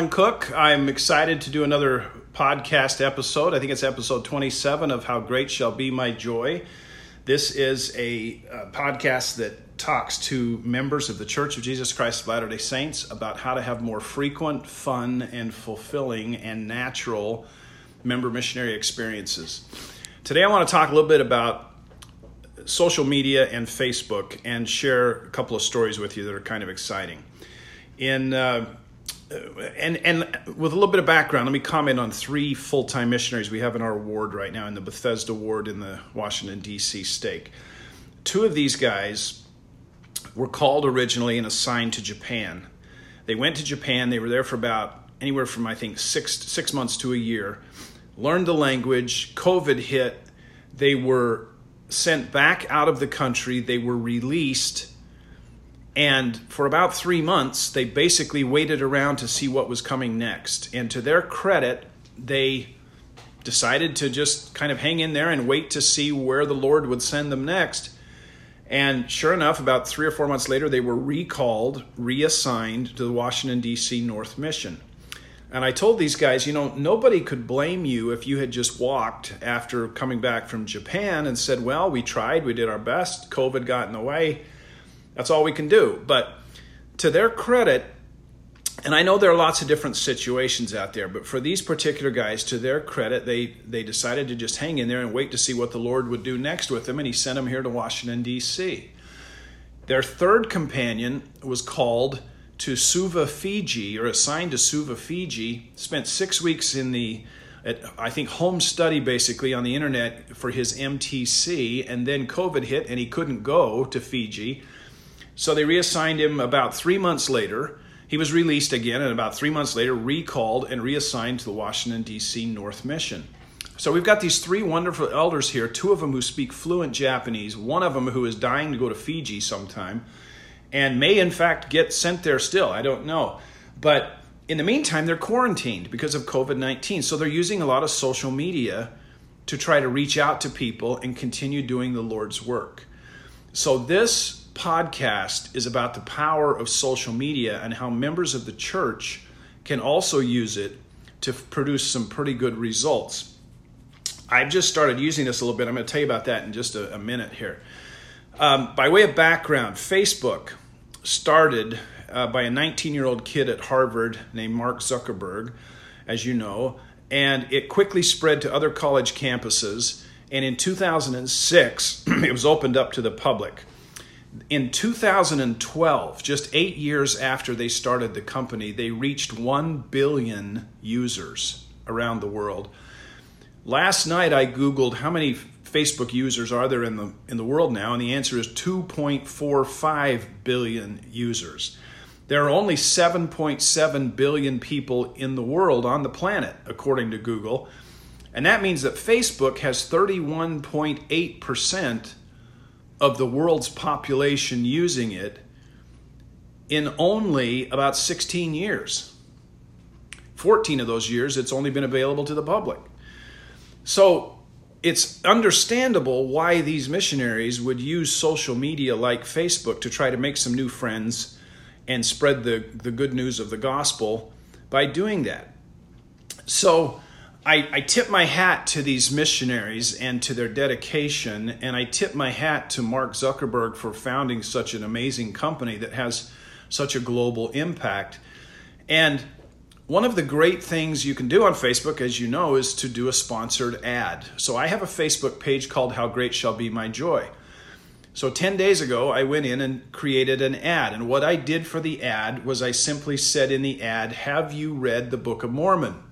Alan Cook. I'm excited to do another podcast episode. I think it's episode 27 of How Great Shall Be My Joy. This is a, a podcast that talks to members of the Church of Jesus Christ of Latter day Saints about how to have more frequent, fun, and fulfilling and natural member missionary experiences. Today, I want to talk a little bit about social media and Facebook and share a couple of stories with you that are kind of exciting. In uh, and and with a little bit of background, let me comment on three full time missionaries we have in our ward right now in the Bethesda ward in the Washington D.C. stake. Two of these guys were called originally and assigned to Japan. They went to Japan. They were there for about anywhere from I think six six months to a year. Learned the language. COVID hit. They were sent back out of the country. They were released and for about three months, they basically waited around to see what was coming next. And to their credit, they decided to just kind of hang in there and wait to see where the Lord would send them next. And sure enough, about three or four months later, they were recalled, reassigned to the Washington, D.C. North Mission. And I told these guys, you know, nobody could blame you if you had just walked after coming back from Japan and said, well, we tried, we did our best, COVID got in the way that's all we can do. But to their credit, and I know there are lots of different situations out there, but for these particular guys, to their credit, they they decided to just hang in there and wait to see what the Lord would do next with them, and He sent them here to Washington D.C. Their third companion was called to Suva, Fiji, or assigned to Suva, Fiji. Spent six weeks in the at, I think home study basically on the internet for his MTC, and then COVID hit and he couldn't go to Fiji. So they reassigned him about three months later. He was released again, and about three months later, recalled and reassigned to the Washington, D.C. North Mission. So we've got these three wonderful elders here, two of them who speak fluent Japanese, one of them who is dying to go to Fiji sometime, and may in fact get sent there still. I don't know. But in the meantime, they're quarantined because of COVID 19. So they're using a lot of social media to try to reach out to people and continue doing the Lord's work. So this podcast is about the power of social media and how members of the church can also use it to produce some pretty good results. I've just started using this a little bit. I'm going to tell you about that in just a, a minute here. Um, by way of background, Facebook started uh, by a 19 year old kid at Harvard named Mark Zuckerberg, as you know, and it quickly spread to other college campuses. And in 2006, it was opened up to the public in 2012, just eight years after they started the company, they reached 1 billion users around the world. Last night, I Googled how many Facebook users are there in the, in the world now, and the answer is 2.45 billion users. There are only 7.7 billion people in the world on the planet, according to Google. And that means that Facebook has 31.8% of the world's population using it in only about 16 years. 14 of those years, it's only been available to the public. So it's understandable why these missionaries would use social media like Facebook to try to make some new friends and spread the, the good news of the gospel by doing that. So I, I tip my hat to these missionaries and to their dedication, and I tip my hat to Mark Zuckerberg for founding such an amazing company that has such a global impact. And one of the great things you can do on Facebook, as you know, is to do a sponsored ad. So I have a Facebook page called How Great Shall Be My Joy. So 10 days ago, I went in and created an ad. And what I did for the ad was I simply said in the ad, Have you read the Book of Mormon?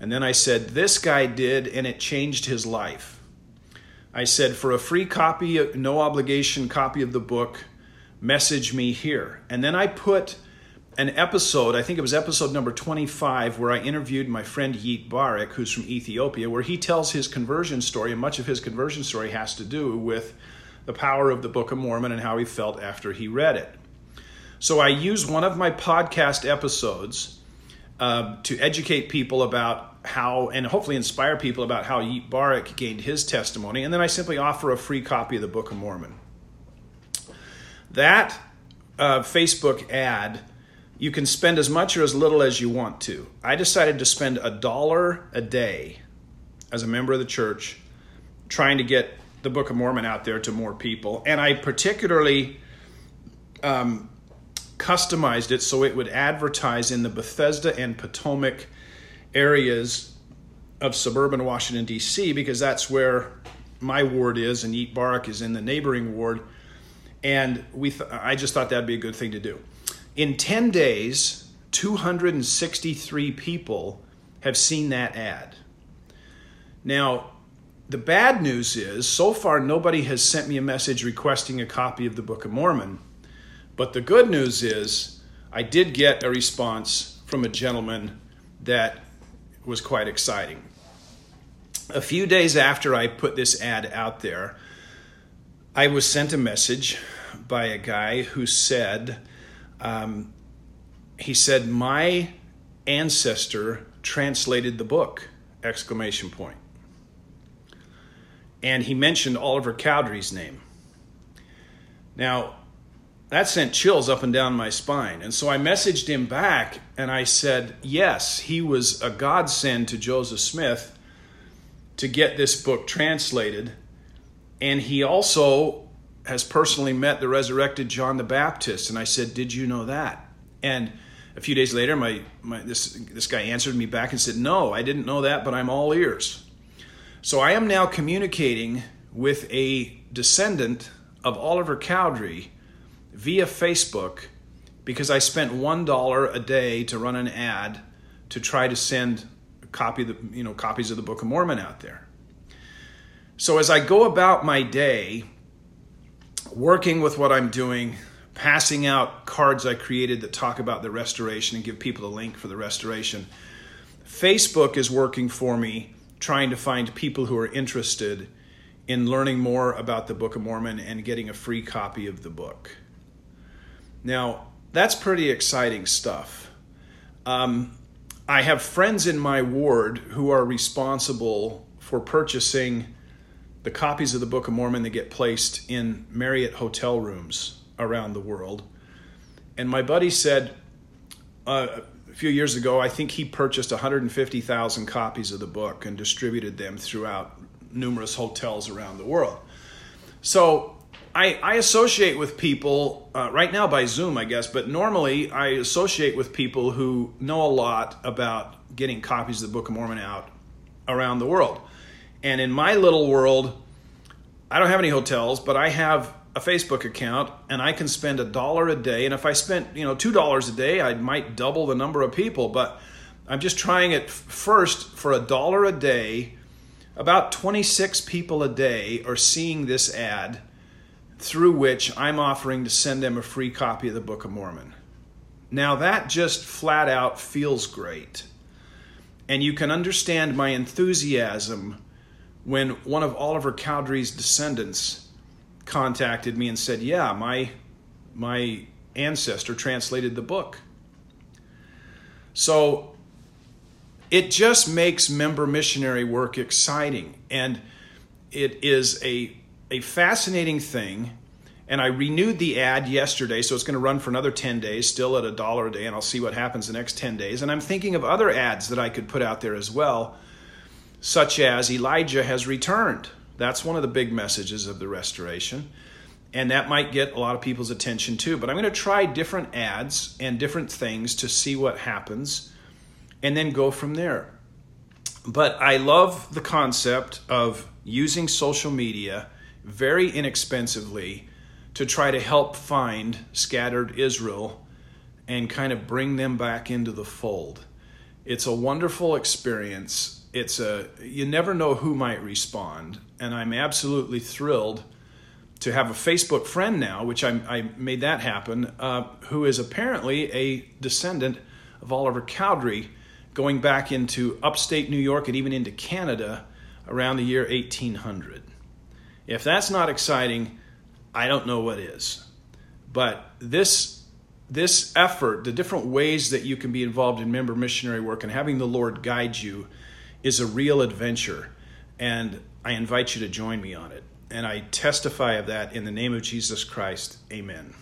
And then I said, This guy did, and it changed his life. I said, For a free copy, no obligation copy of the book, message me here. And then I put an episode, I think it was episode number 25, where I interviewed my friend Yitbarek, who's from Ethiopia, where he tells his conversion story, and much of his conversion story has to do with the power of the Book of Mormon and how he felt after he read it. So I use one of my podcast episodes uh, to educate people about how and hopefully inspire people about how Yitbarek gained his testimony, and then I simply offer a free copy of the Book of Mormon. That uh, Facebook ad you can spend as much or as little as you want to. I decided to spend a dollar a day as a member of the church trying to get the Book of Mormon out there to more people. And I particularly um, customized it so it would advertise in the Bethesda and Potomac areas of suburban Washington, D.C., because that's where my ward is, and Yitbarek is in the neighboring ward. And we th- I just thought that'd be a good thing to do. In 10 days, 263 people have seen that ad. Now, the bad news is, so far, nobody has sent me a message requesting a copy of the Book of Mormon. But the good news is, I did get a response from a gentleman that was quite exciting. A few days after I put this ad out there, I was sent a message by a guy who said, um, he said, "My ancestor translated the book!" Exclamation point. And he mentioned Oliver Cowdery's name. Now, that sent chills up and down my spine. And so I messaged him back and I said, yes, he was a godsend to Joseph Smith to get this book translated. And he also has personally met the resurrected John the Baptist. And I said, Did you know that? And a few days later, my, my this this guy answered me back and said, "No, I didn't know that, but I'm all ears." So I am now communicating with a descendant of Oliver Cowdery via Facebook because I spent one dollar a day to run an ad to try to send copy the, you know copies of the Book of Mormon out there. So as I go about my day, working with what I'm doing, passing out cards I created that talk about the restoration and give people a link for the restoration. Facebook is working for me, trying to find people who are interested in learning more about the Book of Mormon and getting a free copy of the book. Now, that's pretty exciting stuff. Um, I have friends in my ward who are responsible for purchasing the copies of the Book of Mormon that get placed in Marriott hotel rooms around the world. And my buddy said uh, a few years ago, I think he purchased 150,000 copies of the book and distributed them throughout numerous hotels around the world. So I, I associate with people uh, right now by Zoom, I guess, but normally I associate with people who know a lot about getting copies of the Book of Mormon out around the world. And in my little world, I don't have any hotels, but I have a Facebook account and I can spend a dollar a day. And if I spent, you know, two dollars a day, I might double the number of people. But I'm just trying it first for a dollar a day. About 26 people a day are seeing this ad through which I'm offering to send them a free copy of the Book of Mormon. Now that just flat out feels great. And you can understand my enthusiasm when one of Oliver Cowdery's descendants contacted me and said, "Yeah, my my ancestor translated the book." So it just makes member missionary work exciting and it is a a fascinating thing and I renewed the ad yesterday, so it's going to run for another 10 days, still at a dollar a day, and I'll see what happens the next 10 days. And I'm thinking of other ads that I could put out there as well such as Elijah has returned. That's one of the big messages of the restoration. And that might get a lot of people's attention too. But I'm going to try different ads and different things to see what happens and then go from there. But I love the concept of using social media very inexpensively to try to help find scattered Israel and kind of bring them back into the fold. It's a wonderful experience it's a you never know who might respond, and I'm absolutely thrilled to have a Facebook friend now, which I, I made that happen, uh, who is apparently a descendant of Oliver Cowdery, going back into upstate New York and even into Canada around the year 1800. If that's not exciting, I don't know what is. But this this effort, the different ways that you can be involved in member missionary work and having the Lord guide you is a real adventure, and I invite you to join me on it. And I testify of that in the name of Jesus Christ. Amen.